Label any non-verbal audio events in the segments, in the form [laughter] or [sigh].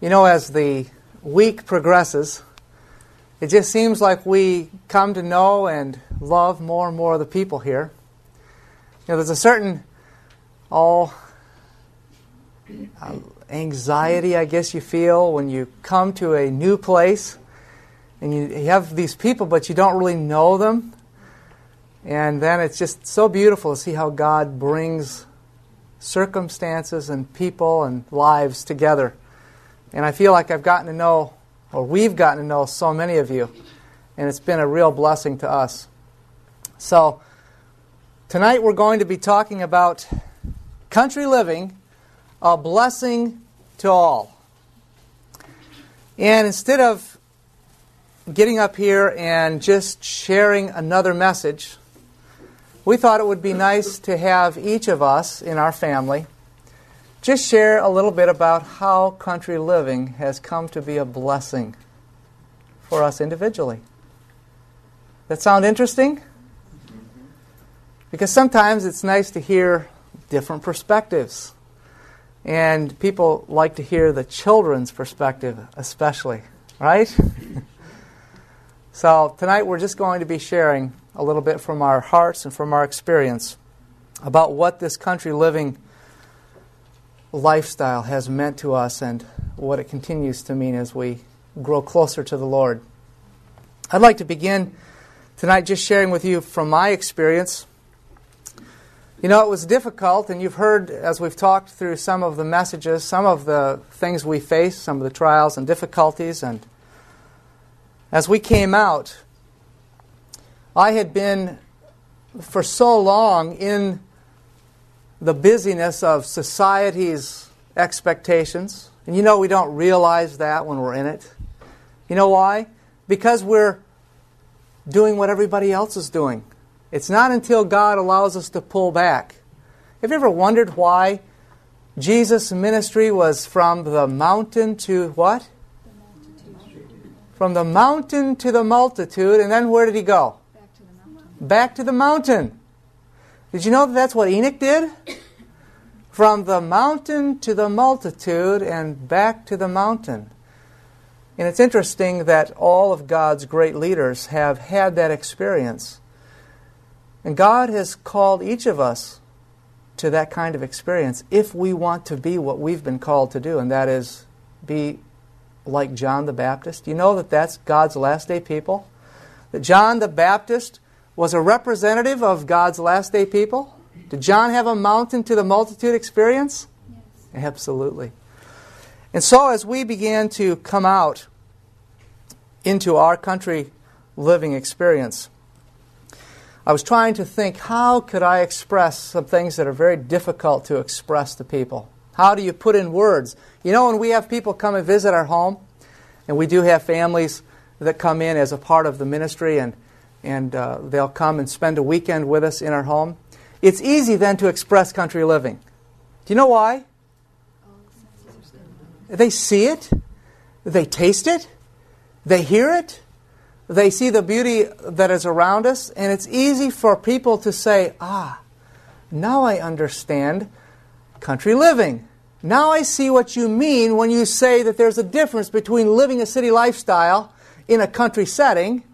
You know, as the week progresses, it just seems like we come to know and love more and more of the people here. You know, there's a certain, oh, uh, anxiety, I guess you feel when you come to a new place and you, you have these people, but you don't really know them. And then it's just so beautiful to see how God brings circumstances and people and lives together. And I feel like I've gotten to know, or we've gotten to know so many of you, and it's been a real blessing to us. So, tonight we're going to be talking about country living, a blessing to all. And instead of getting up here and just sharing another message, we thought it would be nice to have each of us in our family just share a little bit about how country living has come to be a blessing for us individually. That sound interesting? Because sometimes it's nice to hear different perspectives. And people like to hear the children's perspective, especially, right? [laughs] so tonight we're just going to be sharing a little bit from our hearts and from our experience about what this country living lifestyle has meant to us and what it continues to mean as we grow closer to the Lord. I'd like to begin tonight just sharing with you from my experience. You know, it was difficult, and you've heard as we've talked through some of the messages, some of the things we face, some of the trials and difficulties, and as we came out, I had been for so long in the busyness of society's expectations. And you know, we don't realize that when we're in it. You know why? Because we're doing what everybody else is doing. It's not until God allows us to pull back. Have you ever wondered why Jesus' ministry was from the mountain to what? from the mountain to the multitude, and then where did he go? Back to the mountain. Back to the mountain. Did you know that that's what Enoch did? From the mountain to the multitude and back to the mountain. And it's interesting that all of God's great leaders have had that experience. And God has called each of us to that kind of experience if we want to be what we've been called to do, and that is be like John the Baptist. You know that that's God's last day people? That John the Baptist was a representative of God's last day people? Did John have a mountain to the multitude experience? Yes. Absolutely. And so, as we began to come out into our country living experience, I was trying to think how could I express some things that are very difficult to express to people? How do you put in words? You know, when we have people come and visit our home, and we do have families that come in as a part of the ministry, and, and uh, they'll come and spend a weekend with us in our home, it's easy then to express country living. Do you know why? They see it, they taste it, they hear it, they see the beauty that is around us, and it's easy for people to say, ah, now I understand country living. Now I see what you mean when you say that there's a difference between living a city lifestyle in a country setting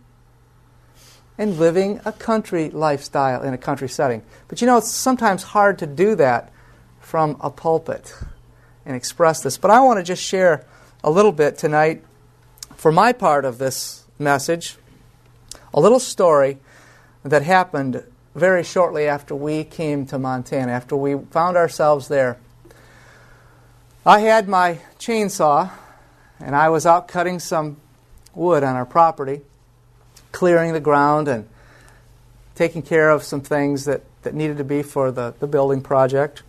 and living a country lifestyle in a country setting. But you know, it's sometimes hard to do that from a pulpit and express this. But I want to just share a little bit tonight for my part of this message, a little story that happened very shortly after we came to Montana, after we found ourselves there. I had my chainsaw and I was out cutting some wood on our property, clearing the ground and taking care of some things that, that needed to be for the, the building project.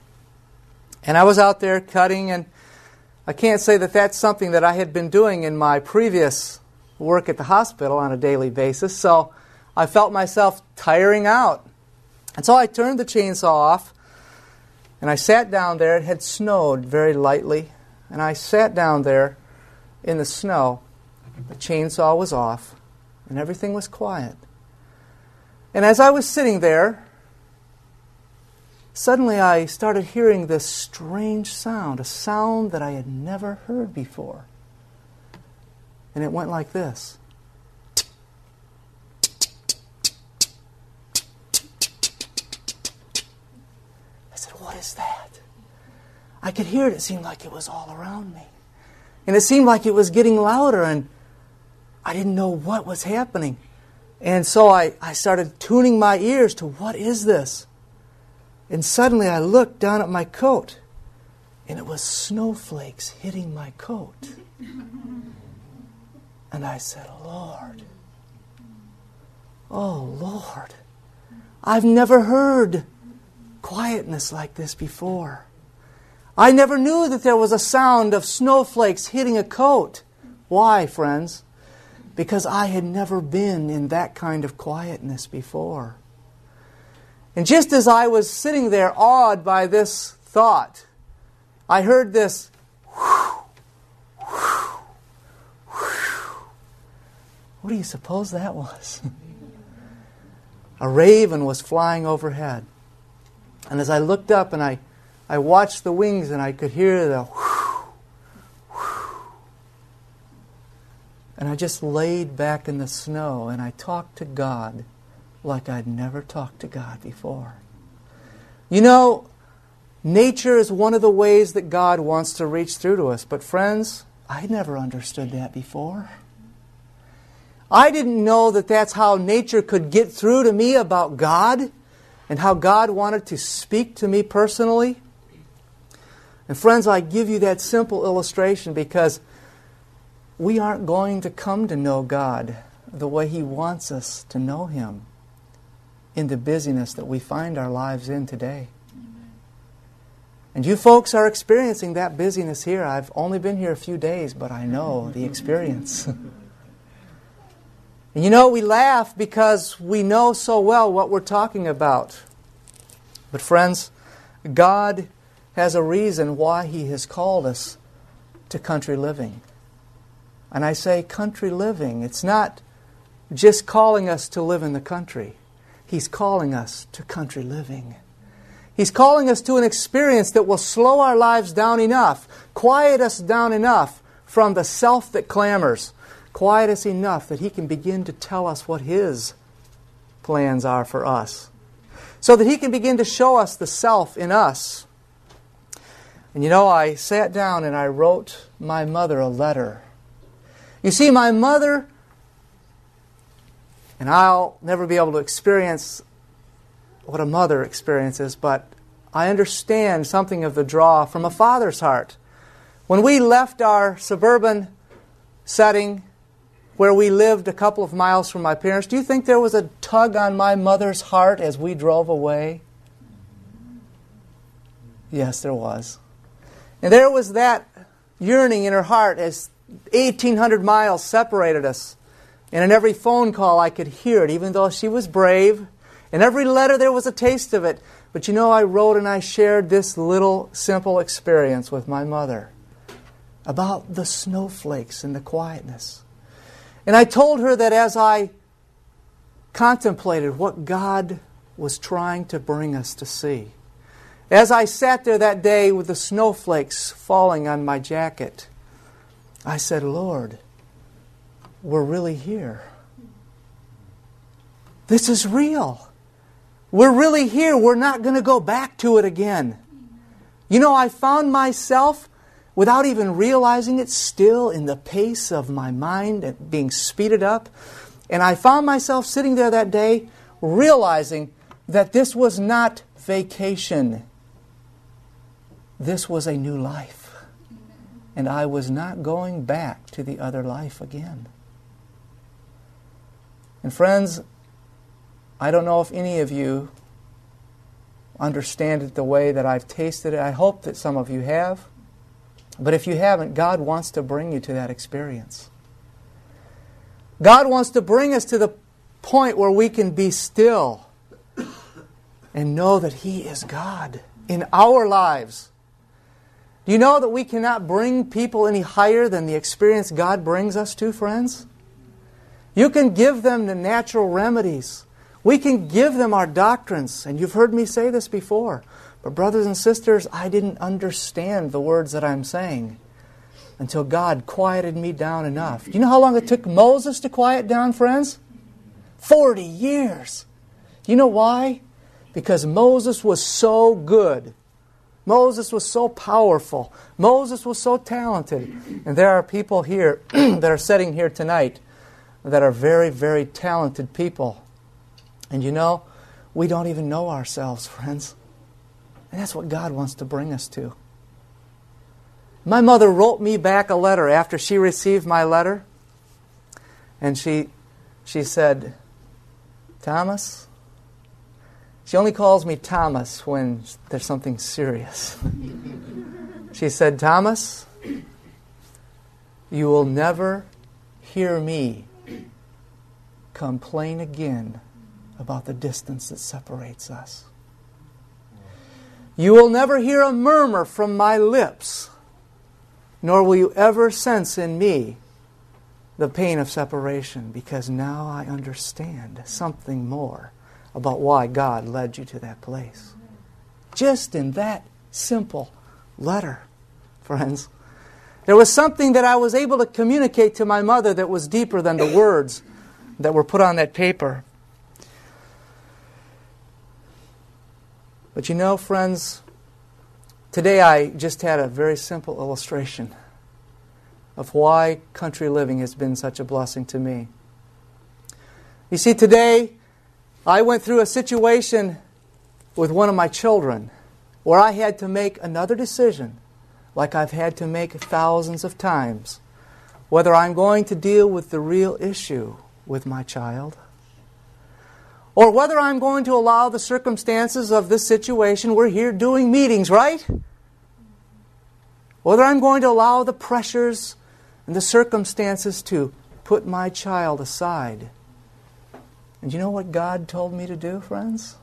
And I was out there cutting, and I can't say that that's something that I had been doing in my previous work at the hospital on a daily basis, so I felt myself tiring out. And so I turned the chainsaw off and I sat down there. It had snowed very lightly. And I sat down there in the snow. The chainsaw was off, and everything was quiet. And as I was sitting there, suddenly I started hearing this strange sound, a sound that I had never heard before. And it went like this. I said, What is that? I could hear it. It seemed like it was all around me. And it seemed like it was getting louder, and I didn't know what was happening. And so I, I started tuning my ears to what is this? And suddenly I looked down at my coat, and it was snowflakes hitting my coat. [laughs] And I said, Lord, oh Lord, I've never heard quietness like this before. I never knew that there was a sound of snowflakes hitting a coat. Why, friends? Because I had never been in that kind of quietness before. And just as I was sitting there awed by this thought, I heard this What do you suppose that was? [laughs] a raven was flying overhead. And as I looked up and I, I watched the wings and I could hear the and I just laid back in the snow and I talked to God like I'd never talked to God before. You know, nature is one of the ways that God wants to reach through to us, but friends, I never understood that before. I didn't know that that's how nature could get through to me about God and how God wanted to speak to me personally. And friends, I give you that simple illustration because we aren't going to come to know God the way He wants us to know Him in the busyness that we find our lives in today. And you folks are experiencing that busyness here. I've only been here a few days, but I know the experience. [laughs] and you know, we laugh because we know so well what we're talking about. But, friends, God has a reason why He has called us to country living. And I say country living. It's not just calling us to live in the country, He's calling us to country living. He's calling us to an experience that will slow our lives down enough, quiet us down enough from the self that clamors, quiet us enough that He can begin to tell us what His plans are for us, so that He can begin to show us the self in us. And you know, I sat down and I wrote my mother a letter. You see, my mother, and I'll never be able to experience what a mother experiences, but I understand something of the draw from a father's heart. When we left our suburban setting where we lived a couple of miles from my parents, do you think there was a tug on my mother's heart as we drove away? Yes, there was. And there was that yearning in her heart as 1,800 miles separated us. And in every phone call, I could hear it, even though she was brave. In every letter, there was a taste of it. But you know, I wrote and I shared this little simple experience with my mother about the snowflakes and the quietness. And I told her that as I contemplated what God was trying to bring us to see, as I sat there that day with the snowflakes falling on my jacket, I said, Lord, we're really here. This is real. We're really here. We're not going to go back to it again. You know, I found myself, without even realizing it, still in the pace of my mind being speeded up. And I found myself sitting there that day realizing that this was not vacation, this was a new life and I was not going back to the other life again. And friends, I don't know if any of you understand it the way that I've tasted it. I hope that some of you have. But if you haven't, God wants to bring you to that experience. God wants to bring us to the point where we can be still and know that He is God in our lives. Do you know that we cannot bring people any higher than the experience God brings us to, friends? You can give them the natural remedies. We can give them our doctrines, and you've heard me say this before. But, brothers and sisters, I didn't understand the words that I'm saying until God quieted me down enough. Do you know how long it took Moses to quiet down, friends? 40 years. Do you know why? Because Moses was so good. Moses was so powerful. Moses was so talented. And there are people here [clears throat] that are sitting here tonight that are very, very talented people. And you know, we don't even know ourselves, [laughs] friends. And that's what God wants to bring us to. My mother wrote me back a letter after she received my letter. And she, she said, Thomas, she only calls me Thomas when there's something serious. [laughs] she said, Thomas, you will never hear me complain again about the distance that separates us. You will never hear a murmur from my lips, nor will you ever sense in me the pain of separation, because now I understand something more about why God led you to that place. Just in that simple letter, friends. There was something that I was able to communicate to my mother that was deeper than the words that were put on that paper. But you know, friends, today I just had a very simple illustration of why country living has been such a blessing to me. You see, today I went through a situation with one of my children where I had to make another decision, like I've had to make thousands of times, whether I'm going to deal with the real issue with my child or whether I'm going to allow the circumstances of this situation, we're here doing meetings, right? Whether I'm going to allow the pressures and the circumstances to put my child aside. And you know what God told me to do, friends?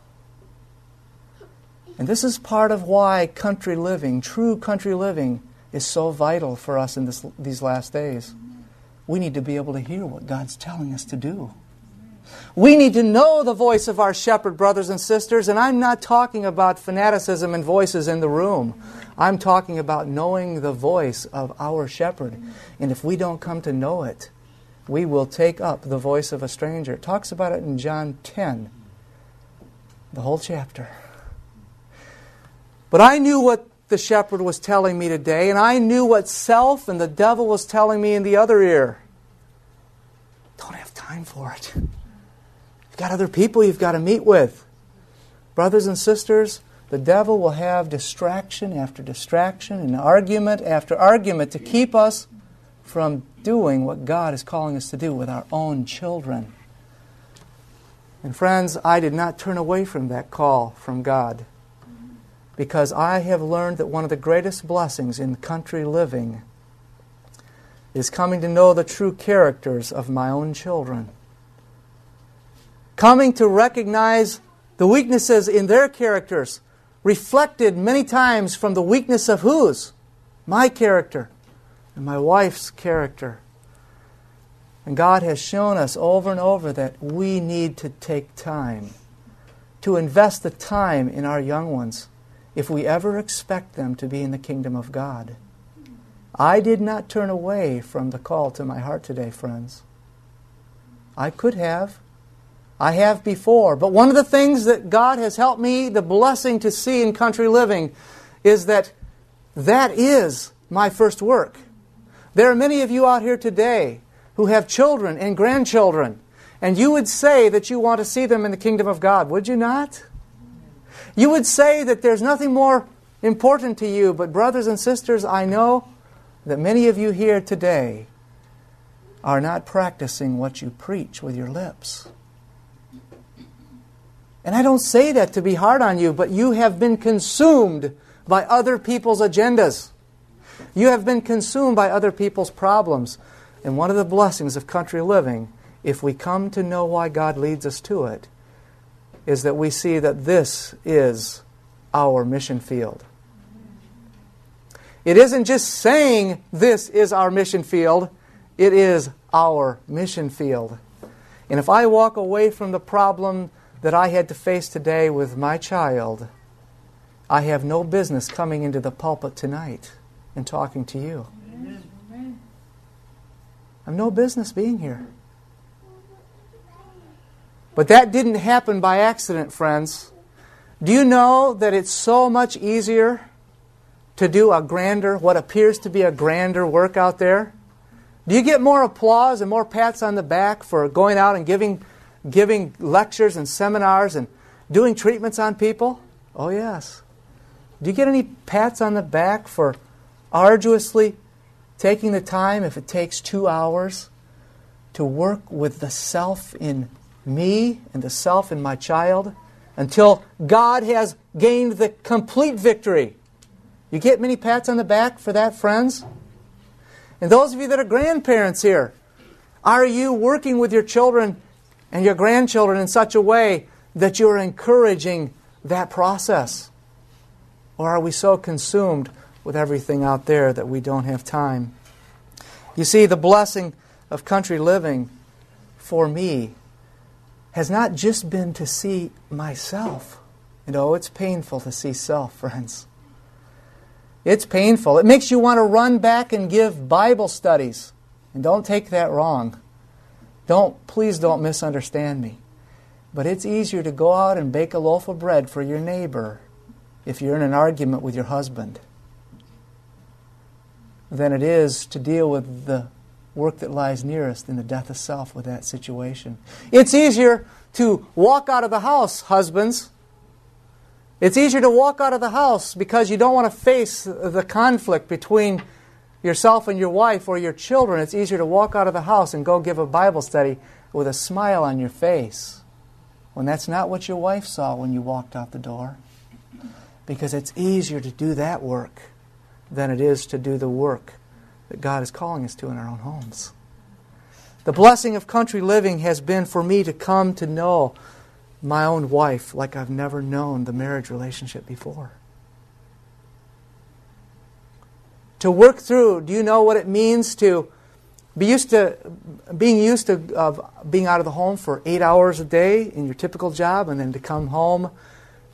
And this is part of why country living, true country living, is so vital for us in this, these last days. We need to be able to hear what God's telling us to do. We need to know the voice of our shepherd, brothers and sisters, and I'm not talking about fanaticism and voices in the room. I'm talking about knowing the voice of our shepherd. And if we don't come to know it, we will take up the voice of a stranger. It talks about it in John 10, the whole chapter. But I knew what the shepherd was telling me today, and I knew what self and the devil was telling me in the other ear. Don't have time for it. You've got other people you've got to meet with. Brothers and sisters, the devil will have distraction after distraction and argument after argument to keep us from doing what God is calling us to do with our own children. And friends, I did not turn away from that call from God because I have learned that one of the greatest blessings in country living is coming to know the true characters of my own children coming to recognize the weaknesses in their characters, reflected many times from the weakness of whose? My character and my wife's character. And God has shown us over and over that we need to take time to invest the time in our young ones if we ever expect them to be in the kingdom of God. I did not turn away from the call to my heart today, friends. I could have. I have before. But one of the things that God has helped me, the blessing to see in country living, is that that is my first work. There are many of you out here today who have children and grandchildren, and you would say that you want to see them in the kingdom of God, would you not? You would say that there's nothing more important to you, but, brothers and sisters, I know that many of you here today are not practicing what you preach with your lips. And I don't say that to be hard on you, but you have been consumed by other people's agendas. You have been consumed by other people's problems. And one of the blessings of country living, if we come to know why God leads us to it, is that we see that this is our mission field. It isn't just saying this is our mission field, it is our mission field. And if I walk away from the problem that I had to face today with my child, I have no business coming into the pulpit tonight and talking to you. I have no business being here. But that didn't happen by accident, friends. Do you know that it's so much easier to do a grander, what appears to be a grander work out there? Do you get more applause and more pats on the back for going out and giving, giving lectures and seminars and doing treatments on people? Oh, yes. Do you get any pats on the back for arduously taking the time, if it takes two hours, to work with the self in me and the self in my child until God has gained the complete victory? You get many pats on the back for that, friends? And those of you that are grandparents here, are you working with your children and your grandchildren in such a way that you're encouraging that process? Or are we so consumed with everything out there that we don't have time? You see, the blessing of country living for me has not just been to see myself. You know, it's painful to see self, friends. It's painful. It makes you want to run back and give Bible studies. And don't take that wrong. Don't please don't misunderstand me. But it's easier to go out and bake a loaf of bread for your neighbor if you're in an argument with your husband than it is to deal with the work that lies nearest in the death of self with that situation. It's easier to walk out of the house, husbands. It's easier to walk out of the house because you don't want to face the conflict between yourself and your wife or your children. It's easier to walk out of the house and go give a Bible study with a smile on your face when that's not what your wife saw when you walked out the door. Because it's easier to do that work than it is to do the work that God is calling us to in our own homes. The blessing of country living has been for me to come to know my own wife like I've never known the marriage relationship before. To work through, do you know what it means to be used to being used to of being out of the home for eight hours a day in your typical job and then to come home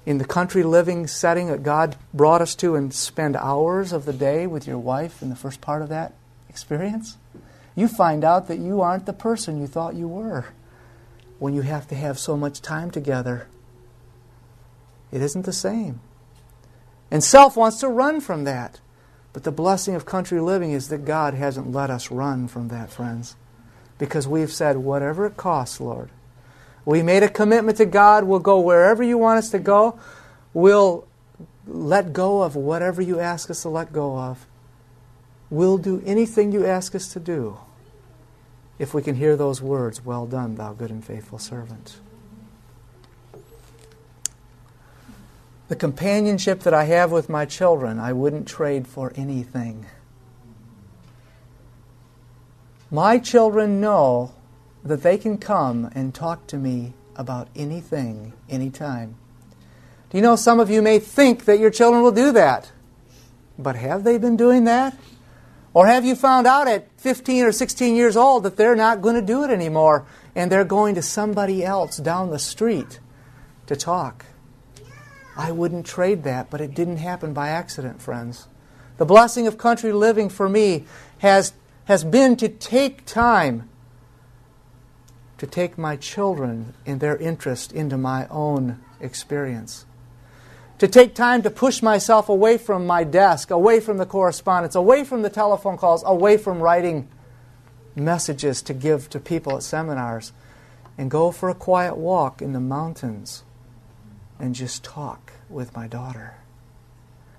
in the country living setting that God brought us to and spend hours of the day with your wife in the first part of that experience, you find out that you aren't the person you thought you were when you have to have so much time together. It isn't the same. And self wants to run from that. But the blessing of country living is that God hasn't let us run from that, friends. Because we've said, whatever it costs, Lord, we made a commitment to God. We'll go wherever you want us to go. We'll let go of whatever you ask us to let go of. We'll do anything you ask us to do if we can hear those words, Well done, thou good and faithful servant. The companionship that I have with my children, I wouldn't trade for anything. My children know that they can come and talk to me about anything, anytime. Do you know some of you may think that your children will do that? But have they been doing that? Or have you found out at 15 or 16 years old that they're not going to do it anymore and they're going to somebody else down the street to talk? I wouldn't trade that, but it didn't happen by accident, friends. The blessing of country living for me has, has been to take time to take my children and their interest into my own experience. To take time to push myself away from my desk, away from the correspondence, away from the telephone calls, away from writing messages to give to people at seminars, and go for a quiet walk in the mountains and just talk with my daughter.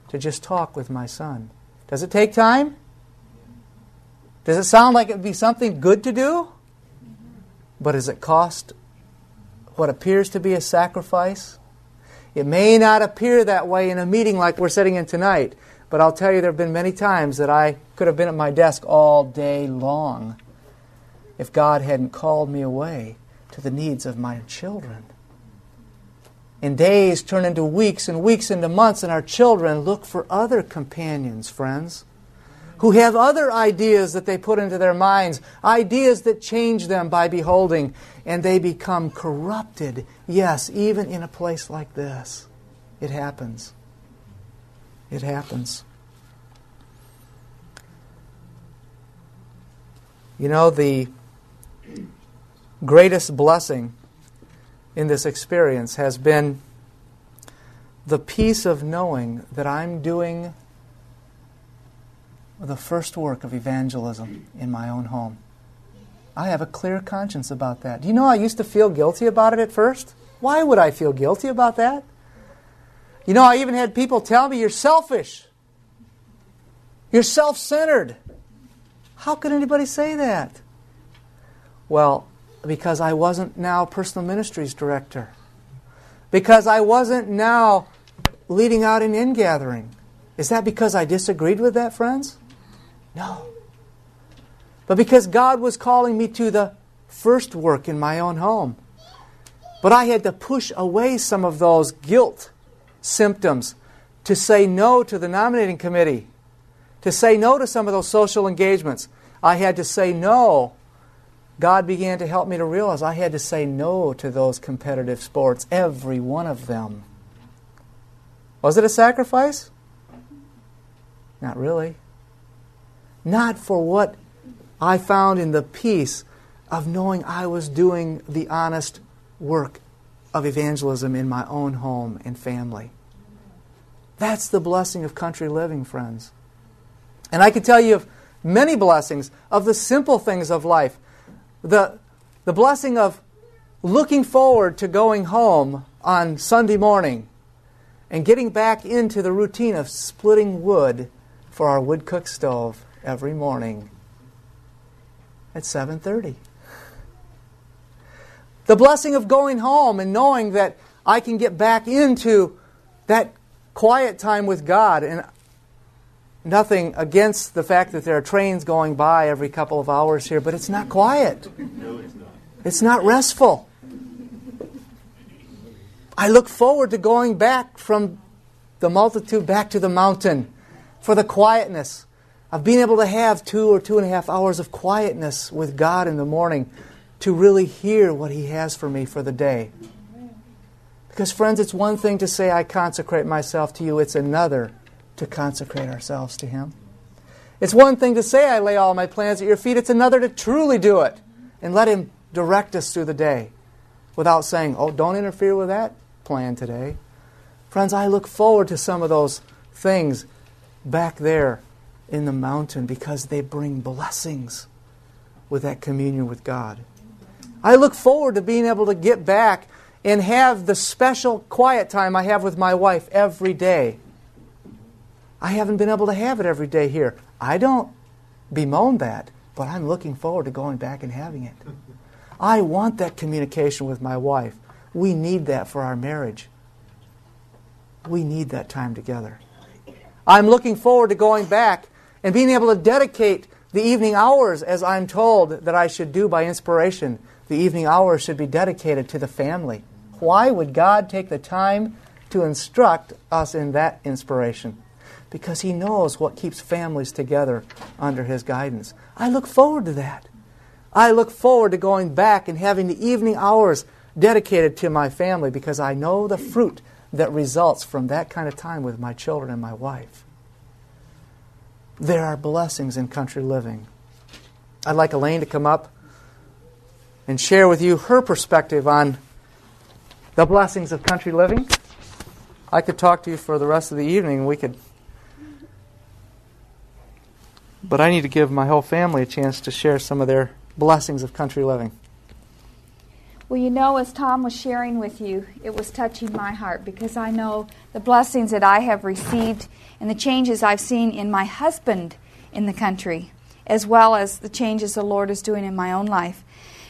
To just talk with my son. Does it take time? Does it sound like it would be something good to do? But does it cost what appears to be a sacrifice? It may not appear that way in a meeting like we're sitting in tonight, but I'll tell you there have been many times that I could have been at my desk all day long if God hadn't called me away to the needs of my children. And days turn into weeks and weeks into months, and our children look for other companions, friends who have other ideas that they put into their minds, ideas that change them by beholding, and they become corrupted. Yes, even in a place like this, it happens. It happens. You know, the greatest blessing in this experience has been the peace of knowing that I'm doing the first work of evangelism in my own home. I have a clear conscience about that. Do you know I used to feel guilty about it at first? Why would I feel guilty about that? You know, I even had people tell me, You're selfish. You're self centered. How could anybody say that? Well, because I wasn't now personal ministries director. Because I wasn't now leading out an in gathering. Is that because I disagreed with that, friends? No. But because God was calling me to the first work in my own home. But I had to push away some of those guilt symptoms to say no to the nominating committee, to say no to some of those social engagements. I had to say no. God began to help me to realize I had to say no to those competitive sports, every one of them. Was it a sacrifice? Not really. Not for what I found in the peace of knowing I was doing the honest work of evangelism in my own home and family. That's the blessing of country living, friends. And I can tell you of many blessings of the simple things of life. The, the blessing of looking forward to going home on Sunday morning and getting back into the routine of splitting wood for our wood cook stove every morning at 7:30. The blessing of going home and knowing that I can get back into that quiet time with God and nothing against the fact that there are trains going by every couple of hours here, but it's not quiet. No, it's not. It's not restful. I look forward to going back from the multitude back to the mountain for the quietness of being able to have two or two and a half hours of quietness with God in the morning to really hear what He has for me for the day. Because, friends, it's one thing to say, I consecrate myself to you, it's another to consecrate ourselves to Him. It's one thing to say, I lay all my plans at your feet, it's another to truly do it and let Him direct us through the day without saying, oh, don't interfere with that plan today. Friends, I look forward to some of those things back there in the mountain because they bring blessings with that communion with God. I look forward to being able to get back and have the special quiet time I have with my wife every day. I haven't been able to have it every day here. I don't bemoan that, but I'm looking forward to going back and having it. I want that communication with my wife. We need that for our marriage. We need that time together. I'm looking forward to going back and being able to dedicate the evening hours as I'm told that I should do by inspiration. The evening hours should be dedicated to the family. Why would God take the time to instruct us in that inspiration? Because He knows what keeps families together under His guidance. I look forward to that. I look forward to going back and having the evening hours dedicated to my family because I know the fruit that results from that kind of time with my children and my wife. There are blessings in country living. I'd like Alane to come up and share with you her perspective on the blessings of country living. I could talk to you for the rest of the evening. We could. But I need to give my whole family a chance to share some of their blessings of country living. Well, you know, as Tom was sharing with you, it was touching my heart because I know the blessings that I have received and the changes I've seen in my husband in the country, as well as the changes the Lord is doing in my own life.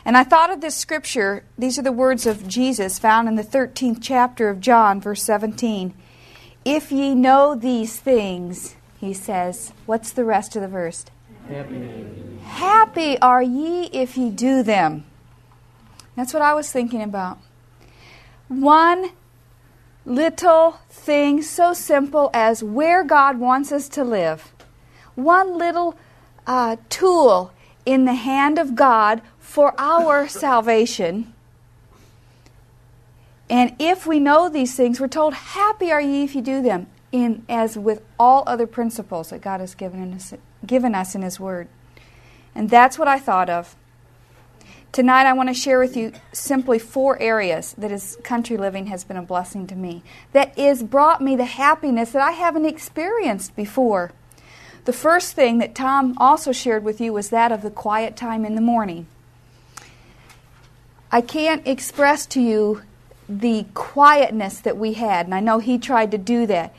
And I thought of this scripture. These are the words of Jesus found in the 13th chapter of John, verse 17. If ye know these things, he says, what's the rest of the verse? Happy. Happy are ye if ye do them. That's what I was thinking about. One little thing so simple as where God wants us to live. One little uh, tool in the hand of God for our [laughs] salvation. And if we know these things, we're told, Happy are ye if you do them. in as with all other principles that God has given us, given us in His Word. And that's what I thought of. Tonight, I want to share with you simply four areas that as country living has been a blessing to me. That has brought me the happiness that I haven't experienced before. The first thing that Tom also shared with you was that of the quiet time in the morning. I can't express to you the quietness that we had, and I know he tried to do that.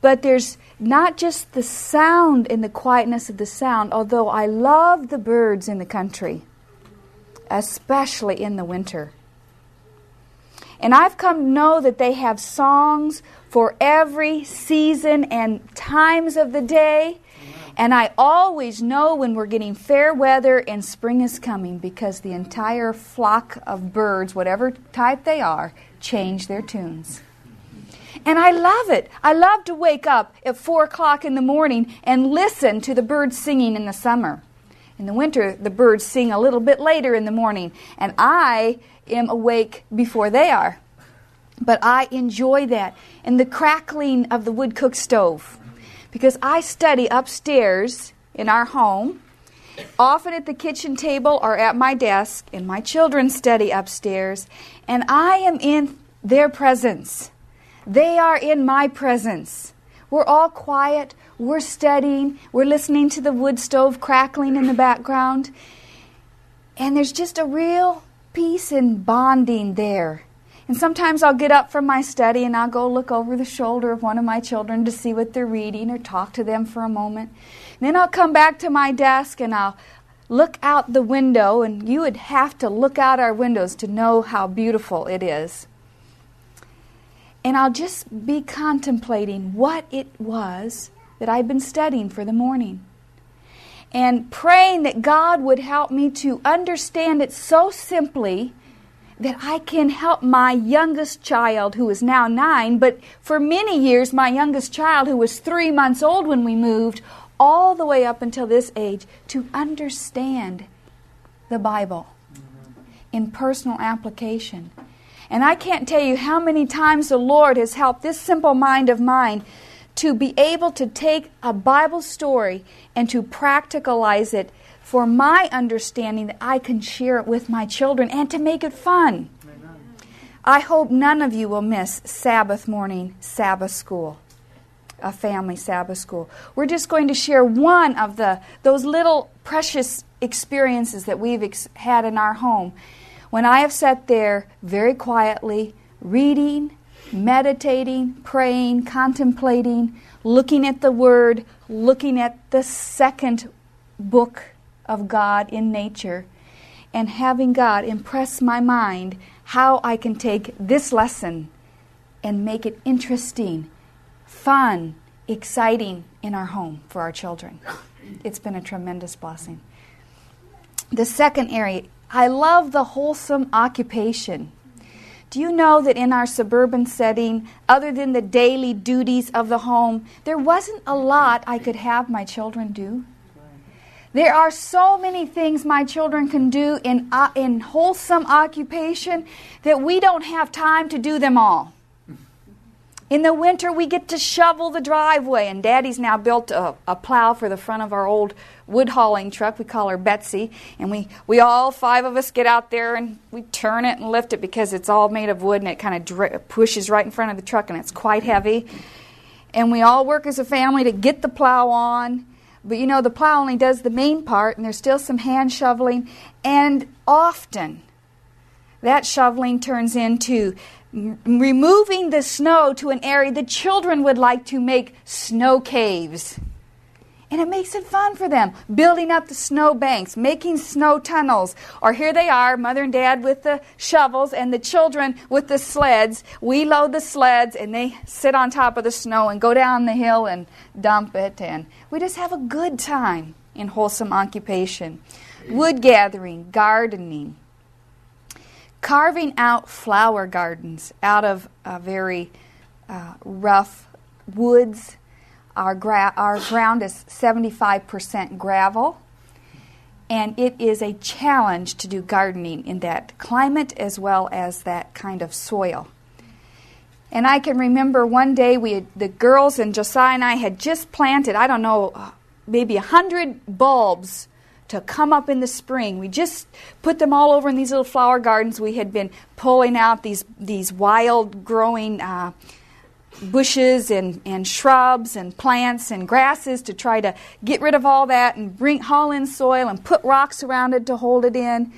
But there's not just the sound and the quietness of the sound, although I love the birds in the country, especially in the winter. And I've come to know that they have songs for every season and times of the day. And I always know when we're getting fair weather and spring is coming because the entire flock of birds, whatever type they are, change their tunes. And I love it. I love to wake up at 4 o'clock in the morning and listen to the birds singing in the summer. In the winter, the birds sing a little bit later in the morning, and I am awake before they are. But I enjoy that. And the crackling of the wood cook stove. Because I study upstairs in our home, often at the kitchen table or at my desk, and my children study upstairs, and I am in their presence. They are in my presence. We're all quiet. We're studying. We're listening to the wood stove crackling in the background. And there's just a real peace and bonding there. And sometimes I'll get up from my study and I'll go look over the shoulder of one of my children to see what they're reading or talk to them for a moment. And then I'll come back to my desk and I'll look out the window, and you would have to look out our windows to know how beautiful it is. And I'll just be contemplating what it was that I've been studying for the morning. And praying that God would help me to understand it so simply that I can help my youngest child, who is now nine, but for many years, my youngest child, who was three months old when we moved, all the way up until this age, to understand the Bible in personal application. And I can't tell you how many times the Lord has helped this simple mind of mine to be able to take a Bible story and to practicalize it for my understanding that I can share it with my children and to make it fun. I hope none of you will miss Sabbath morning Sabbath school, a family Sabbath school. We're just going to share one of the those little precious experiences that we've ex- had in our home when I have sat there very quietly, reading, meditating, praying, contemplating, looking at the Word, looking at the second book of God in nature, and having God impress my mind how I can take this lesson and make it interesting, fun, exciting in our home for our children. It's been a tremendous blessing. The second area I love the wholesome occupation. Do you know that in our suburban setting, other than the daily duties of the home, there wasn't a lot I could have my children do? There are so many things my children can do in, uh, in wholesome occupation that we don't have time to do them all. In the winter, we get to shovel the driveway, and Daddy's now built a, a, plow for the front of our old wood hauling truck. We call her Betsy, and we, we all five of us get out there and we turn it and lift it because it's all made of wood and it kind of dri- pushes right in front of the truck, and it's quite heavy. And we all work as a family to get the plow on. But you know, the plow only does the main part, and there's still some hand shoveling, and often that shoveling turns into removing the snow to an area the children would like to make snow caves. And it makes it fun for them, building up the snow banks, making snow tunnels. Or here they are, mother and dad with the shovels and the children with the sleds. We load the sleds and they sit on top of the snow and go down the hill and dump it. And we just have a good time in wholesome occupation. Wood gathering, gardening, carving out flower gardens out of very uh, rough woods. Our, gra- our ground is 75% gravel, and it is a challenge to do gardening in that climate as well as that kind of soil. And I can remember one day we had, the girls and Josiah and I had just planted, I don't know, uh, maybe a hundred bulbs to come up in the spring. We just put them all over in these little flower gardens. We had been pulling out these these wild growing uh, bushes and, and shrubs and plants and grasses to try to get rid of all that and bring haul in soil and put rocks around it to hold it in.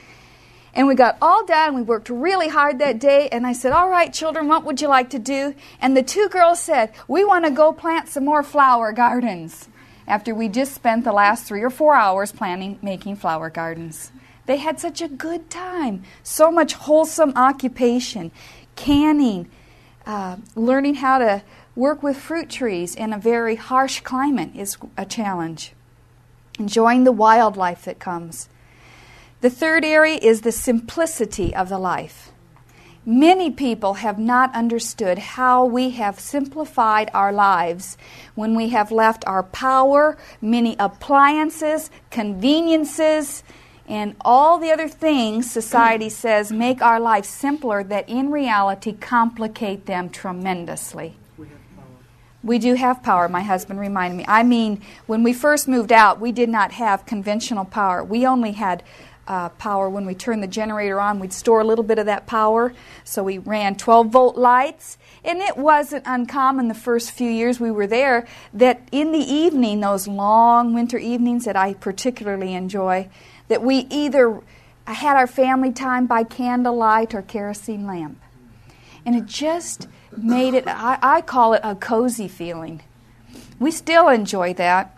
And we got all done. We worked really hard that day. And I said, All right, children, what would you like to do? And the two girls said, We want to go plant some more flower gardens. After we just spent the last three or four hours planning, making flower gardens. They had such a good time. So much wholesome occupation, canning, uh, learning how to work with fruit trees in a very harsh climate is a challenge. Enjoying the wildlife that comes. The third area is the simplicity of the life. Many people have not understood how we have simplified our lives when we have left our power, many appliances, conveniences, and all the other things society says make our lives simpler that in reality complicate them tremendously. We do have power, my husband reminded me. I mean, when we first moved out, we did not have conventional power. We only had uh, power when we turned the generator on. We'd store a little bit of that power. So we ran 12 volt lights. And it wasn't uncommon the first few years we were there that in the evening, those long winter evenings that I particularly enjoy, that we either had our family time by candlelight or kerosene lamp. And it just made it, I, I call it a cozy feeling. We still enjoy that,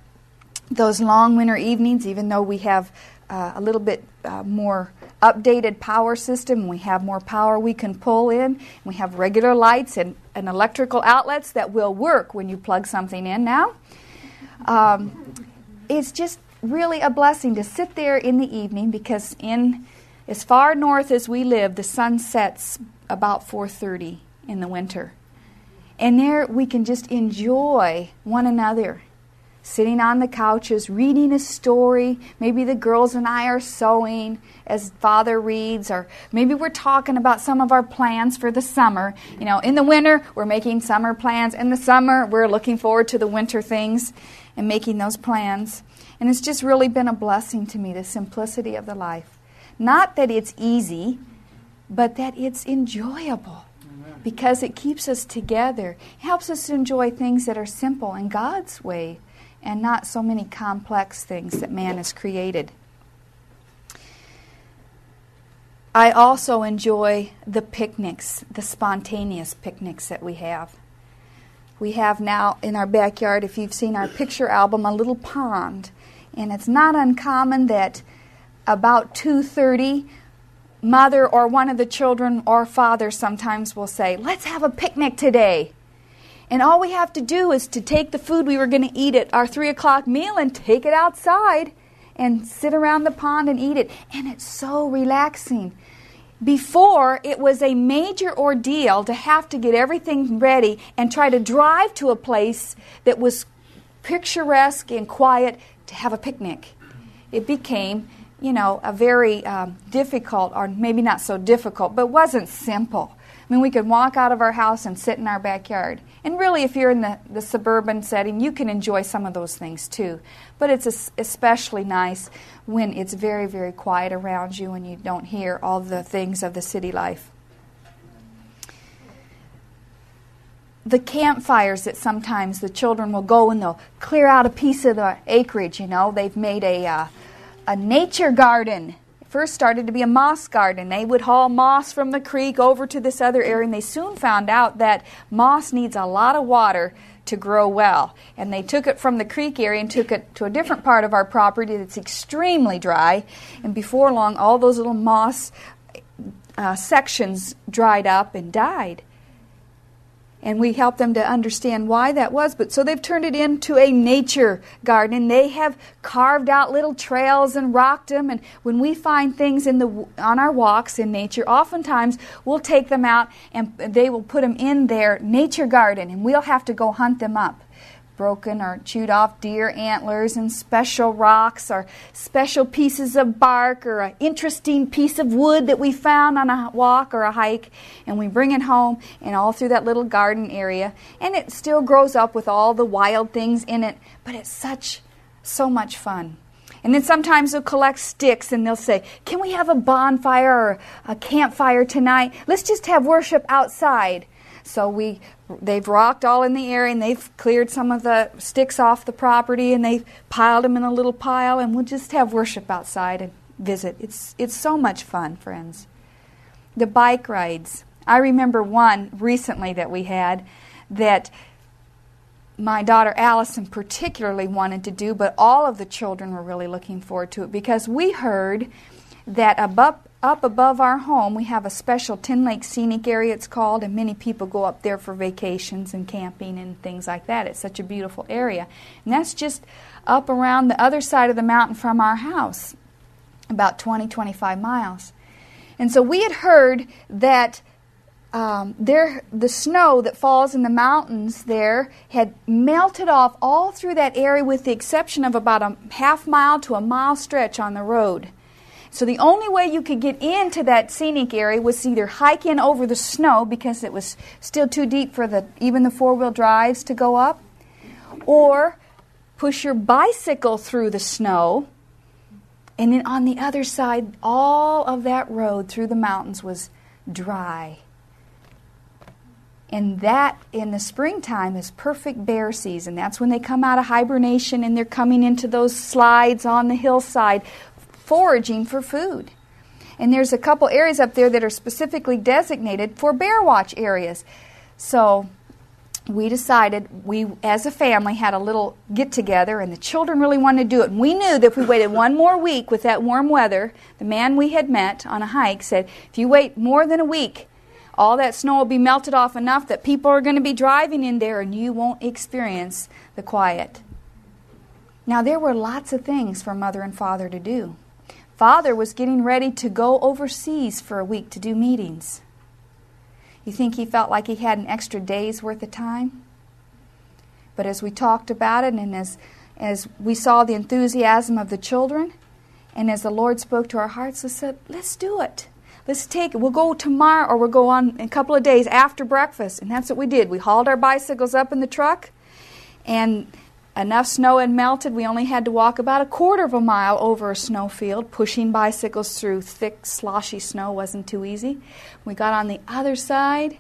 those long winter evenings, even though we have uh, a little bit uh, more updated power system. We have more power we can pull in. We have regular lights and, and electrical outlets that will work when you plug something in now. Um, it's just really a blessing to sit there in the evening because in as far north as we live, the sun sets about 4:30 in the winter. And there we can just enjoy one another sitting on the couches, reading a story. Maybe the girls and I are sewing as father reads, or maybe we're talking about some of our plans for the summer. You know, in the winter, we're making summer plans. In the summer, we're looking forward to the winter things and making those plans. And it's just really been a blessing to me, the simplicity of the life. Not that it's easy, but that it's enjoyable because it keeps us together. It helps us to enjoy things that are simple in God's way and not so many complex things that man has created. I also enjoy the picnics, the spontaneous picnics that we have. We have now in our backyard, if you've seen our picture album, a little pond. And it's not uncommon that about 2:30 mother or one of the children or father sometimes will say, "Let's have a picnic today." And all we have to do is to take the food we were going to eat at our three o'clock meal and take it outside and sit around the pond and eat it. And it's so relaxing. Before, it was a major ordeal to have to get everything ready and try to drive to a place that was picturesque and quiet to have a picnic. It became, you know, a very um, difficult, or maybe not so difficult, but wasn't simple. I mean, we could walk out of our house and sit in our backyard. And really, if you're in the, the suburban setting, you can enjoy some of those things too. But it's especially nice when it's very, very quiet around you and you don't hear all the things of the city life. The campfires that sometimes the children will go and they'll clear out a piece of the acreage, you know, they've made a, uh, a nature garden first started to be a moss garden. They would haul moss from the creek over to this other area, and they soon found out that moss needs a lot of water to grow well. And they took it from the creek area and took it to a different part of our property that's extremely dry. And before long, all those little moss uh, sections dried up and died and we help them to understand why that was. But so they've turned it into a nature garden. and They have carved out little trails and rocked them. And when we find things in the on our walks in nature, oftentimes we'll take them out and they will put them in their nature garden, and we'll have to go hunt them up. Broken or chewed off deer antlers and special rocks or special pieces of bark or an interesting piece of wood that we found on a walk or a hike and we bring it home and all through that little garden area and it still grows up with all the wild things in it but it's such so much fun and then sometimes they'll collect sticks and they'll say, Can we have a bonfire or a campfire tonight? Let's just have worship outside. So we they've rocked all in the area and they've cleared some of the sticks off the property and they've piled them in a little pile and we'll just have worship outside and visit. It's it's so much fun, friends. The bike rides. I remember one recently that we had that my daughter Allison particularly wanted to do, but all of the children were really looking forward to it because we heard that above up above our home, we have a special Ten Lakes Scenic Area, it's called, and many people go up there for vacations and camping and things like that. It's such a beautiful area. And that's just up around the other side of the mountain from our house, about 20, 25 miles. And so we had heard that um, there, the snow that falls in the mountains there had melted off all through that area with the exception of about a half mile to a mile stretch on the road. So the only way you could get into that scenic area was either hike in over the snow because it was still too deep for the even the four-wheel drives to go up, or push your bicycle through the snow. And then on the other side, all of that road through the mountains was dry. And that in the springtime is perfect bear season. That's when they come out of hibernation and they're coming into those slides on the hillside foraging for food. And there's a couple areas up there that are specifically designated for bear watch areas. So we decided we as a family had a little get together and the children really wanted to do it and we knew that if we waited one more week with that warm weather the man we had met on a hike said if you wait more than a week all that snow will be melted off enough that people are going to be driving in there and you won't experience the quiet now there were lots of things for mother and father to do Father was getting ready to go overseas for a week to do meetings. You think he felt like he had an extra day's worth of time? But as we talked about it and as, as we saw the enthusiasm of the children, and as the Lord spoke to our hearts, we said, let's do it. Let's take it. We'll go tomorrow or we'll go on a couple of days after breakfast. And that's what we did. We hauled our bicycles up in the truck and Enough snow had melted, we only had to walk about a quarter of a mile over a snowfield. Pushing bicycles through thick, sloshy snow wasn't too easy. We got on the other side,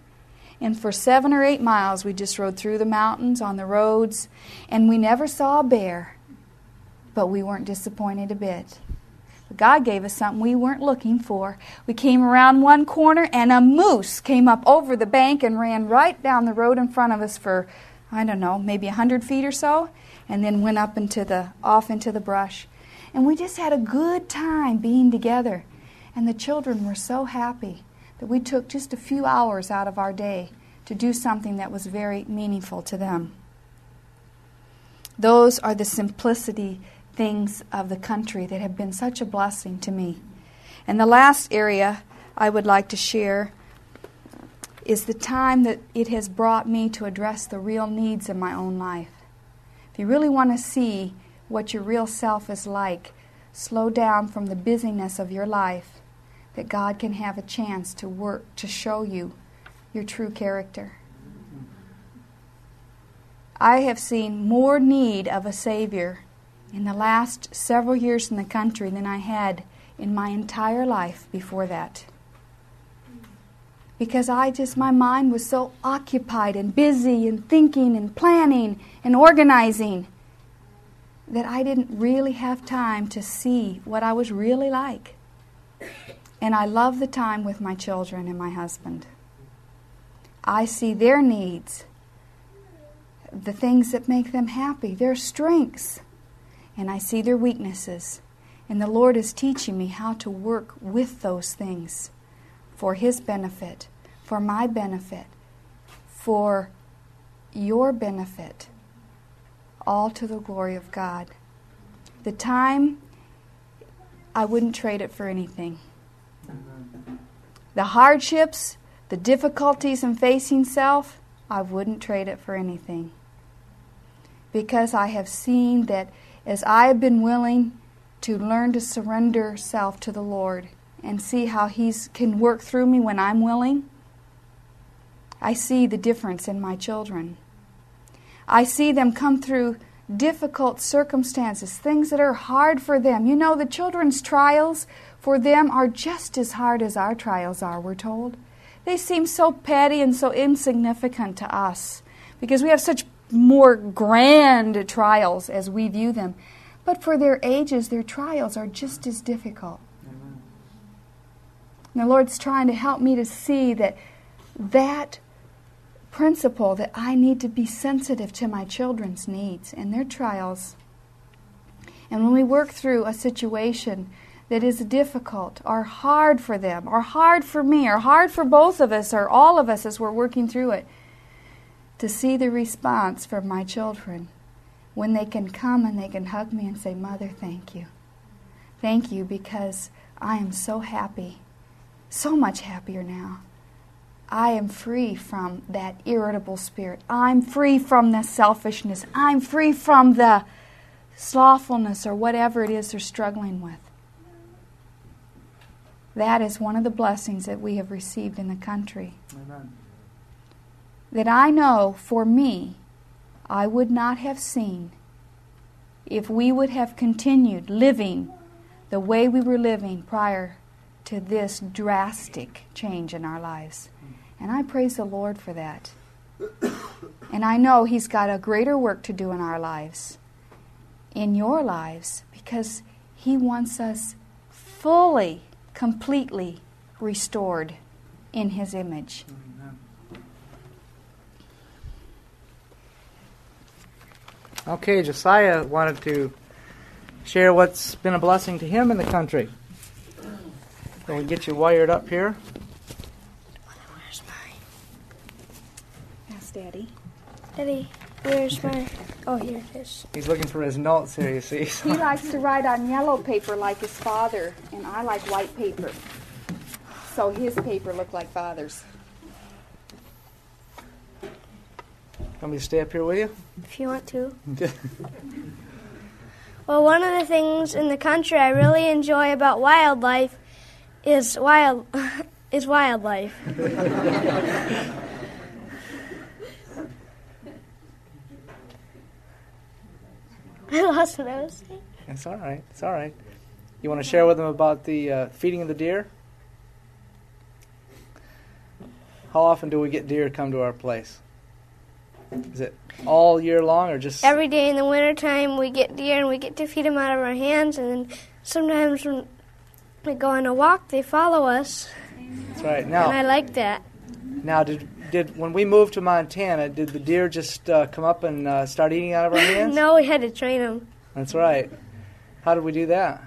and for seven or eight miles, we just rode through the mountains on the roads, and we never saw a bear, but we weren't disappointed a bit. God gave us something we weren't looking for. We came around one corner, and a moose came up over the bank and ran right down the road in front of us for, I don't know, maybe a hundred feet or so and then went up into the off into the brush. And we just had a good time being together. And the children were so happy that we took just a few hours out of our day to do something that was very meaningful to them. Those are the simplicity things of the country that have been such a blessing to me. And the last area I would like to share is the time that it has brought me to address the real needs of my own life. If you really want to see what your real self is like, slow down from the busyness of your life that God can have a chance to work to show you your true character. I have seen more need of a Savior in the last several years in the country than I had in my entire life before that because I just, my mind was so occupied and busy and thinking and planning and organizing that I didn't really have time to see what I was really like. And I love the time with my children and my husband. I see their needs, the things that make them happy, their strengths, and I see their weaknesses. And the Lord is teaching me how to work with those things for His benefit, for my benefit, for your benefit, all to the glory of God. The time, I wouldn't trade it for anything. The hardships, the difficulties in facing self, I wouldn't trade it for anything. because I have seen that as I have been willing to learn to surrender self to the Lord and see how He can work through me when I'm willing, I see the difference in my children. I see them come through difficult circumstances, things that are hard for them. You know, the children's trials for them are just as hard as our trials are, we're told. They seem so petty and so insignificant to us because we have such more grand trials as we view them. But for their ages, their trials are just as difficult. And the Lord's trying to help me to see that that principle that I need to be sensitive to my children's needs and their trials. And when we work through a situation that is difficult or hard for them or hard for me or hard for both of us or all of us as we're working through it, to see the response from my children when they can come and they can hug me and say, Mother, thank you. Thank you because I am so happy, so much happier now. I am free from that irritable spirit. I'm free from the selfishness. I'm free from the slothfulness or whatever it is they're struggling with. That is one of the blessings that we have received in the country. Amen. That I know for me, I would not have seen if we would have continued living the way we were living prior to this drastic change in our lives. And I praise the Lord for that. And I know He's got a greater work to do in our lives, in your lives, because He wants us fully, completely restored in His image. Okay, Josiah wanted to share what's been a blessing to him in the country. Can we get you wired up here? Where's mine? Yes, Daddy. Daddy, where's my? Oh, here it is. He's looking for his notes here, you see. He likes to write on yellow paper like his father, and I like white paper. So his paper looked like father's. Want me to stay up here with you? If you want to. Well, one of the things in the country I really enjoy about wildlife is wild [laughs] is wildlife. [laughs] I lost what I was saying. It's all right. It's all right. You want to share with them about the uh, feeding of the deer? How often do we get deer come to our place? Is it all year long or just Every day in the wintertime, we get deer and we get to feed them out of our hands. And then sometimes when we go on a walk, they follow us. That's right. Now, and I like that. now did did when we moved to Montana, did the deer just uh, come up and uh, start eating out of our [laughs] hands? no, we had to train them. That's right. How did we do that?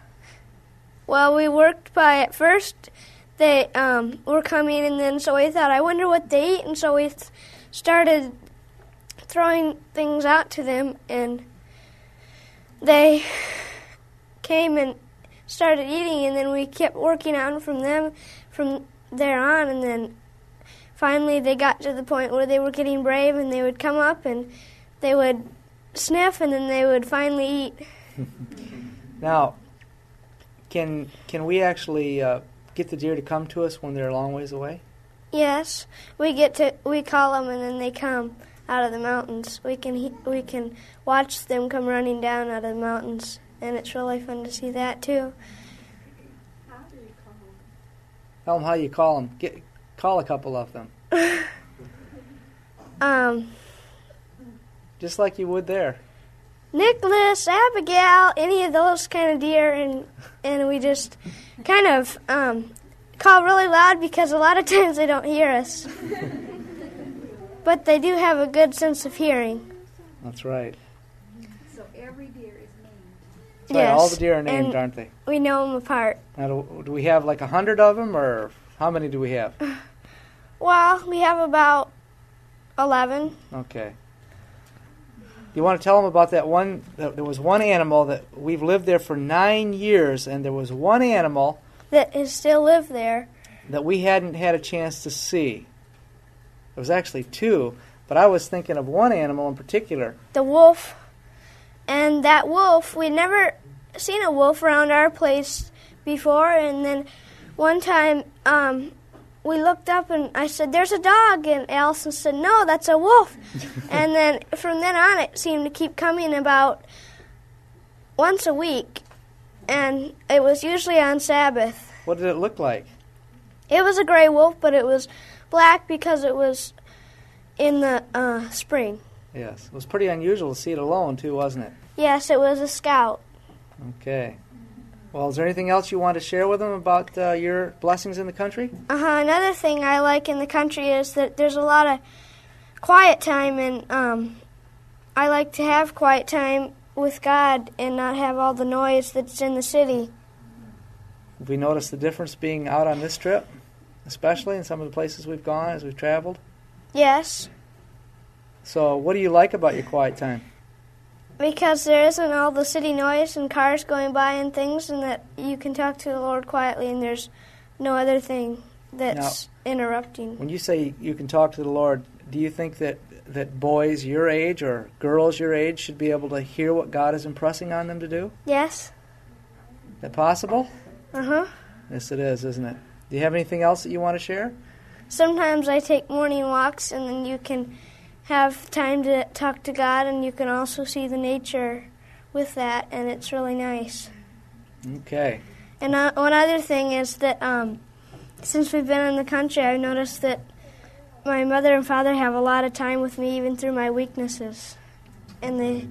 Well, we worked by at first they um, were coming, and then so we thought, I wonder what they eat, and so we th- started throwing things out to them, and they came and started eating, and then we kept working on from them from there on, and then finally they got to the point where they were getting brave, and they would come up and they would sniff, and then they would finally eat. [laughs] Now, can can we actually uh, get the deer to come to us when they're a long ways away? Yes, we get to we call them and then they come out of the mountains. We can we can watch them come running down out of the mountains, and it's really fun to see that too. Tell them how you call them. Get call a couple of them, [laughs] Um, just like you would there. Nicholas, Abigail, any of those kind of deer, and and we just kind of um, call really loud because a lot of [laughs] times they don't hear us, but they do have a good sense of hearing. That's right. So every deer is That's right. All the deer are and named, aren't they? We know them apart. Now, do, do we have like a hundred of them, or how many do we have? [sighs] Well, we have about eleven. Okay. You want to tell them about that one? that There was one animal that we've lived there for nine years, and there was one animal that is still live there. that we hadn't had a chance to see. There was actually two, but I was thinking of one animal in particular. The wolf. And that wolf, we'd never seen a wolf around our place before. And then one time um, we looked up and I said, There's a dog. And Allison said, No, that's a wolf. [laughs] and then from then on, it seemed to keep coming about once a week. And it was usually on Sabbath. What did it look like? It was a gray wolf, but it was black because it was in the uh, spring. Yes. It was pretty unusual to see it alone, too, wasn't it? Yes, it was a scout. Okay. Well, is there anything else you want to share with them about uh, your blessings in the country? Uh huh. Another thing I like in the country is that there's a lot of quiet time, and um, I like to have quiet time with God and not have all the noise that's in the city. Have we noticed the difference being out on this trip, especially in some of the places we've gone as we've traveled? Yes, So, what do you like about your quiet time? because there isn't all the city noise and cars going by and things, and that you can talk to the Lord quietly, and there's no other thing that's interrupting. When you say you can talk to the Lord, do you think that, that boys your age or girls your age should be able to hear what God is impressing on them to do? Yes. Is that possible? Uh huh. Yes, it is, isn't it? Do you have anything else that you want to share? Sometimes I take morning walks, and then you can have time to talk to God, and you can also see the nature with that, and it's really nice. Okay. And uh, one other thing is that um, since we've been in the country, I've noticed that my mother and father have a lot of time with me, even through my weaknesses, and they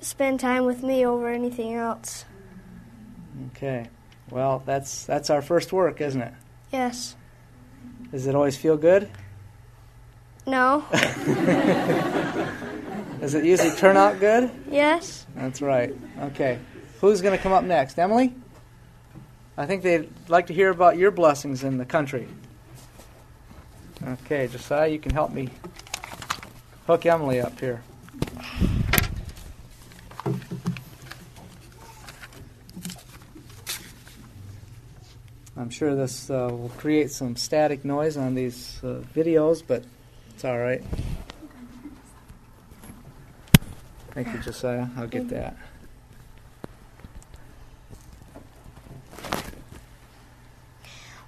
spend time with me over anything else. Okay. Well, that's that's our first work, isn't it? Yes. Does it always feel good? No. [laughs] Does it usually turn out good? yes. That's right. Okay. Who's going to come up next? Emily? I think they'd like to hear about your blessings in the country. Okay, Josiah, you can help me hook Emily up here. I'm sure this uh, will create some static noise on these uh, videos, but it's all right. Thank you, Josiah. I'll get that.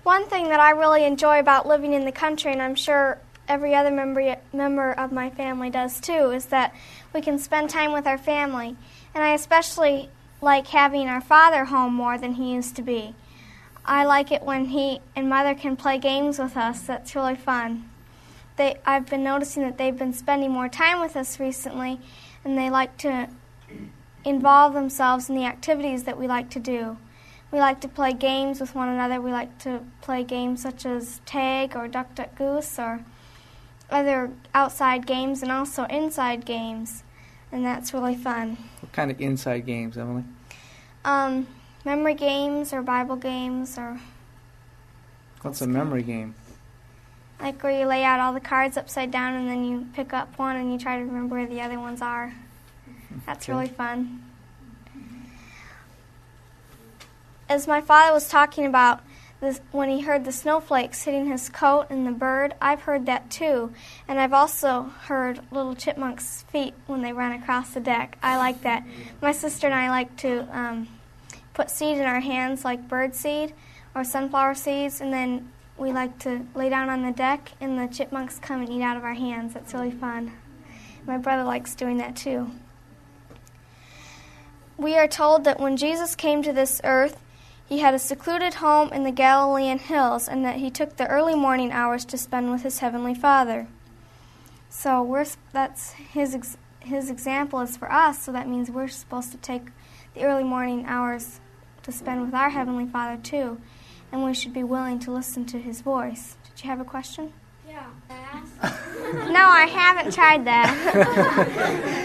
One thing that I really enjoy about living in the country, and I'm sure every other member member of my family does too, is that we can spend time with our family. And I especially like having our father home more than he used to be. I like it when he and mother can play games with us. That's really fun. They, I've been noticing that they've been spending more time with us recently, and they like to involve themselves in the activities that we like to do. We like to play games with one another. We like to play games such as tag or duck, duck, goose or other outside games and also inside games. And that's really fun. What kind of inside games, Emily? Um, memory games or Bible games or What's a memory game? Like where you lay out all the cards upside down and then you pick up one and you try to remember where the other ones are. That's really fun. As my father was talking about this, when he heard the snowflakes hitting his coat and the bird, I've heard that too. And I've also heard little chipmunks' feet when they run across the deck. I like that. My sister and I like to um, put seed in our hands, like bird seed or sunflower seeds, and then we like to lay down on the deck and the chipmunks come and eat out of our hands. That's really fun. My brother likes doing that too. We are told that when Jesus came to this earth, he had a secluded home in the Galilean hills and that he took the early morning hours to spend with his heavenly Father. So we're that's his ex- his example is for us, so that means we're supposed to take the early morning hours to spend with our heavenly Father too, and we should be willing to listen to his voice. Did you have a question? Yeah. No, I haven't tried that.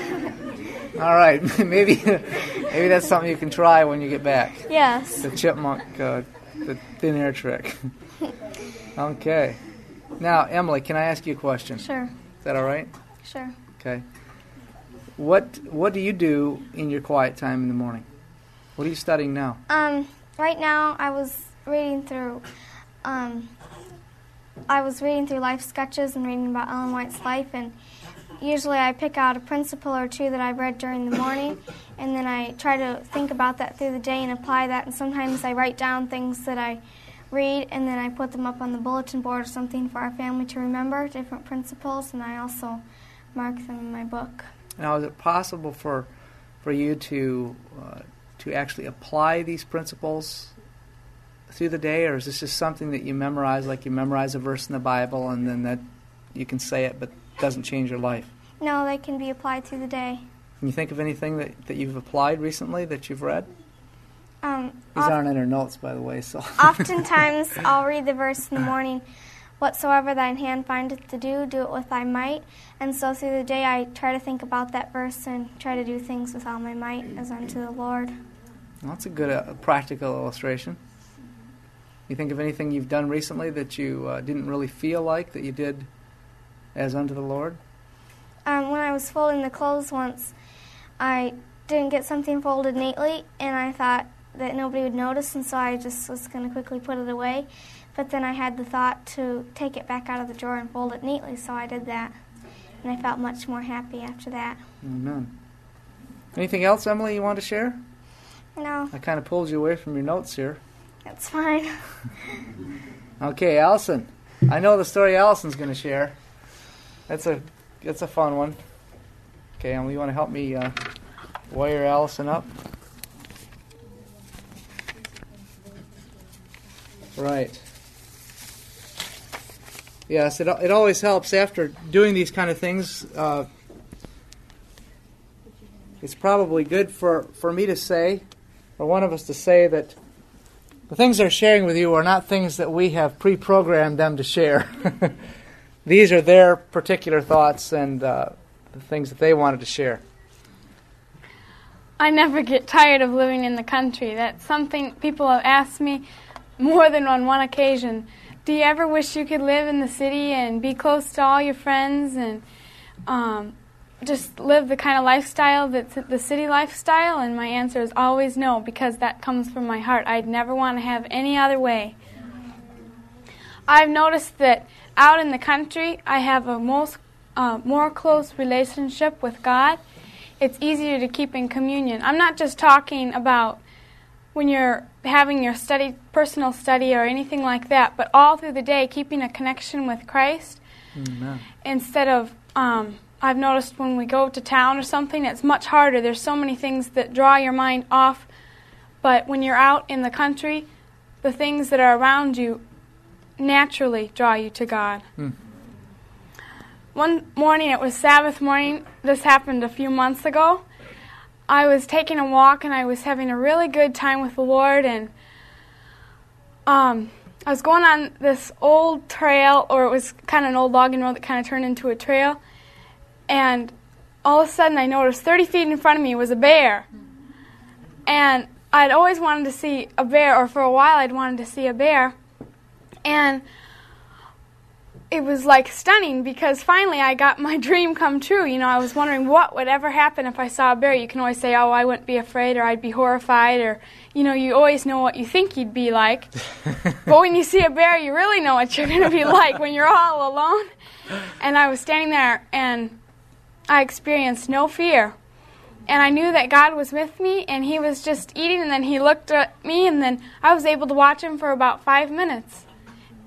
[laughs] All right, [laughs] maybe maybe that's something you can try when you get back. yes. The chipmunk, uh, the thin air trick. [laughs] okay. Now, Emily, can I ask you a question? Sure. Is that all right? Sure. Okay. What What do you do in your quiet time in the morning? What are you studying now? Um, right now I was reading through um, I was reading through life sketches and reading about Ellen White's life and usually I pick out a principle or two that I've read during the morning, and then I try to think about that through the day and apply that. And sometimes I write down things that I read, and then I put them up on the bulletin board or something for our family to remember different principles, and I also mark them in my book. Now, is it possible for for you to uh, to actually apply these principles through the day, or is this just something that you memorize, like you memorize a verse in the Bible, and then that you can say it, but doesn't change your life? No, they can be applied through the day. Can you think of anything that, that you've applied recently that you've read? Um, These oft- aren't in our notes, by the way. So oftentimes [laughs] I'll read the verse in the morning. Whatsoever thine hand findeth to do, do it with thy might. And so through the day, I try to think about that verse and try to do things with all my might as unto the Lord. Well, that's a good uh, practical illustration. You think of anything you've done recently that you uh, didn't really feel like that you did as unto the Lord? Um, when I was folding the clothes once, I didn't get something folded neatly, and I thought that nobody would notice, and so I just was going to quickly put it away. But then I had the thought to take it back out of the drawer and fold it neatly, so I did that. And I felt much more happy after that. Amen. Anything else, Emily, you want to share? No, I kind of pulled you away from your notes here. That's fine. [laughs] Okay, Allison. I know the story Allison's going to share. That's a that's a fun one. Okay, Emily, you want to help me uh, wire Allison up? Right. Yes, it it always helps after doing these kind of things. Uh, it's probably good for, for me to say, or one of us to say that the things they're sharing with you are not things that we have pre programmed them to share. [laughs] These are their particular thoughts and uh, the things that they wanted to share. I never get tired of living in the country. That's something people have asked me more than on one occasion. Do you ever wish you could live in the city and be close to all your friends and um, just live the kind of lifestyle that's the city lifestyle? And my answer is always no, because that comes from my heart. I'd never want to have any other way. I've noticed that out in the country, I have a most, uh, more close relationship with God. It's easier to keep in communion. I'm not just talking about when you're having your study, personal study, or anything like that, but all through the day, keeping a connection with Christ Amen. instead of um, I've noticed when we go to town or something, it's much harder. There's so many things that draw your mind off. But when you're out in the country, the things that are around you naturally draw you to God. Hmm. One morning, it was Sabbath morning. This happened a few months ago. I was taking a walk and I was having a really good time with the Lord, and um, I was going on this old trail, or it was kind of an old logging road that kind of turned into a trail, and all of a sudden I noticed 30 feet in front of me was a bear. And I'd always wanted to see a bear, or for a while I'd wanted to see a bear. And it was like stunning because finally I got my [laughs] dream come true. You know, I was wondering what would ever happen if I saw a bear. You can always say, oh, I wouldn't be afraid, or I'd be horrified, or, you know, you always know what you think you'd be like. [laughs] but when you see a bear, you really know what you're going to be [laughs] like when you're all alone. And I was standing there and I experienced no fear. And I knew that God was with me, and He was just eating, and then He looked at me, and then I was able to watch Him for about five minutes.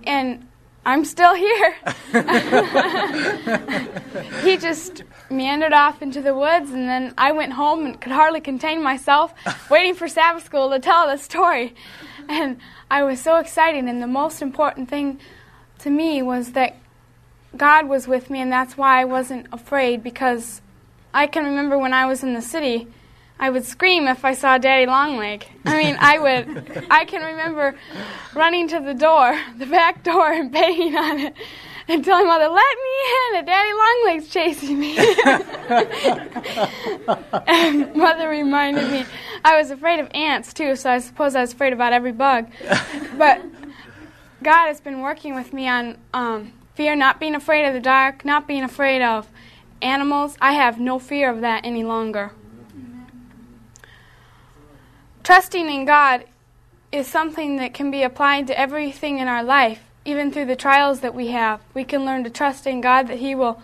And I'm still here. [laughs] he just meandered off into the woods, and then I went home and could hardly contain myself, [laughs] waiting for Sabbath school to tell the story. And I was so excited, and the most important thing to me was that God was with me, and that's why I wasn't afraid because I can remember when I was in the city, I would scream if I saw Daddy Longleg. I mean, I would. I can remember running to the door, [laughs] the back door, and banging on it, and telling Mother, "Let me in! And Daddy Longleg's chasing me." [laughs] and Mother reminded me I was afraid of ants too, so I suppose I was afraid about every bug. But God has been working with me on um, fear, not being afraid of the dark, not being afraid of animals. I have no fear of that any longer. Trusting in God is something that can be applied to everything in our life, even through the trials that we have. We can learn to trust in God that He will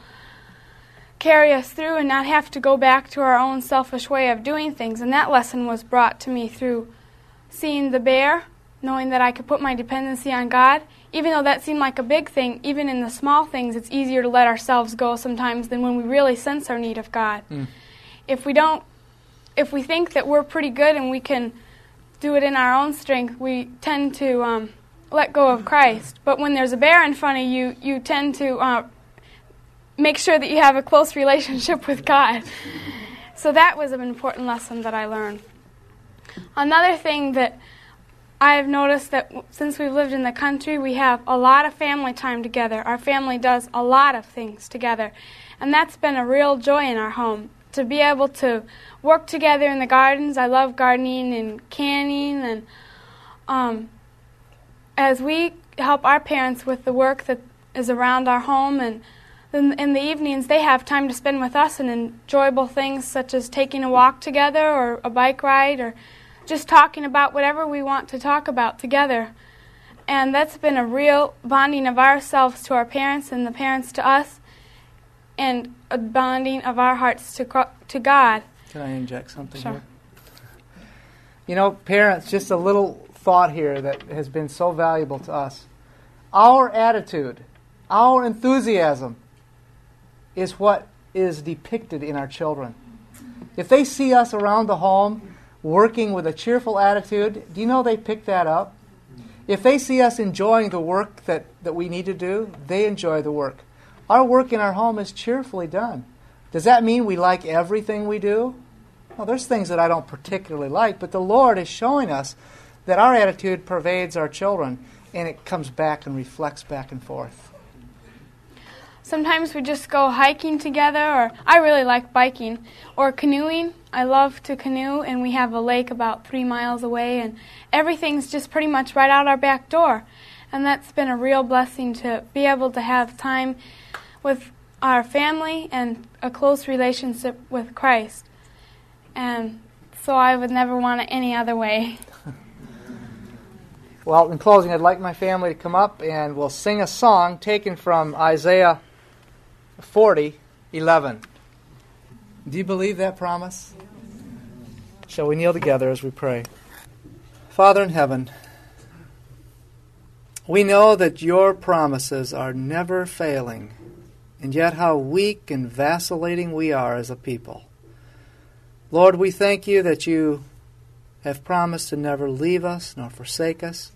carry us through and not have to go back to our own selfish way of doing things. And that lesson was brought to me through seeing the bear, knowing that I could put my dependency on God. Even though that seemed like a big thing, even in the small things, it's easier to let ourselves go sometimes than when we really sense our need of God. Mm. If we don't, if we think that we're pretty good and we can do it in our own strength, we tend to um, let go of Christ. But when there's a bear in front of you, you tend to uh, make sure that you have a close relationship [laughs] with God. So that was an important lesson that I learned. Another thing that I have noticed that since we've lived in the country, we have a lot of family time together. Our family does a lot of things together. And that's been a real joy in our home to be able to work together in the gardens. I love gardening and canning. And um, as we help our parents with the work that is around our home, and then in the evenings, they have time to spend with us and enjoyable things such as taking a walk together or a bike ride or just talking about whatever we want to talk about together. And that's been a real bonding of ourselves to our parents and the parents to us, and a bonding of our hearts to, to God. Can I inject something Sure. here? You know, parents, just a little thought here that has been so valuable to us. Our attitude, our enthusiasm is what is depicted in our children. If they see us around the home working with a cheerful attitude, do you know they pick that up? If they see us enjoying the work that, that we need to do, they enjoy the work. Our work in our home is cheerfully done. Does that mean we like everything we do? Well, there's things that I don't particularly like, but the Lord is showing us that our attitude pervades our children and it comes back and reflects back and forth. Sometimes we just go hiking together, or I really like biking, or canoeing. I love to canoe, and we have a lake about three miles away, and everything's just pretty much right out our back door. And that's been a real blessing to be able to have time with our family and a close relationship with Christ. And so I would never want it any other way. [laughs] Well, in closing, I'd like my family to come up and we'll sing a song taken from Isaiah 40 11. Do you believe that promise? Shall we kneel together as we pray? Father in heaven, we know that your promises are never failing, and yet how weak and vacillating we are as a people. Lord, we thank you that you have promised to never leave us nor forsake us.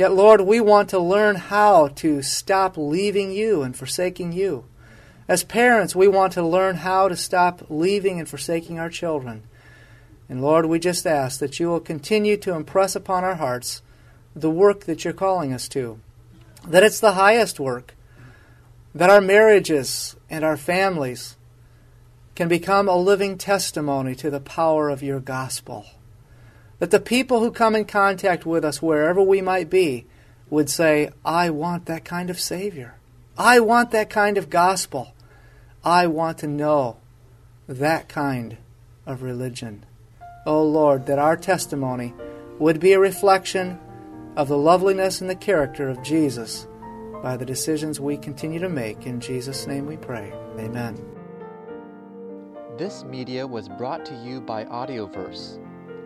Yet, Lord, we want to learn how to stop leaving you and forsaking you. As parents, we want to learn how to stop leaving and forsaking our children. And Lord, we just ask that you will continue to impress upon our hearts the work that you're calling us to. That it's the highest work. That our marriages and our families can become a living testimony to the power of your gospel. That the people who come in contact with us, wherever we might be, would say, I want that kind of Savior. I want that kind of gospel. I want to know that kind of religion. Oh Lord, that our testimony would be a reflection of the loveliness and the character of Jesus by the decisions we continue to make. In Jesus' name we pray. Amen. This media was brought to you by Audioverse,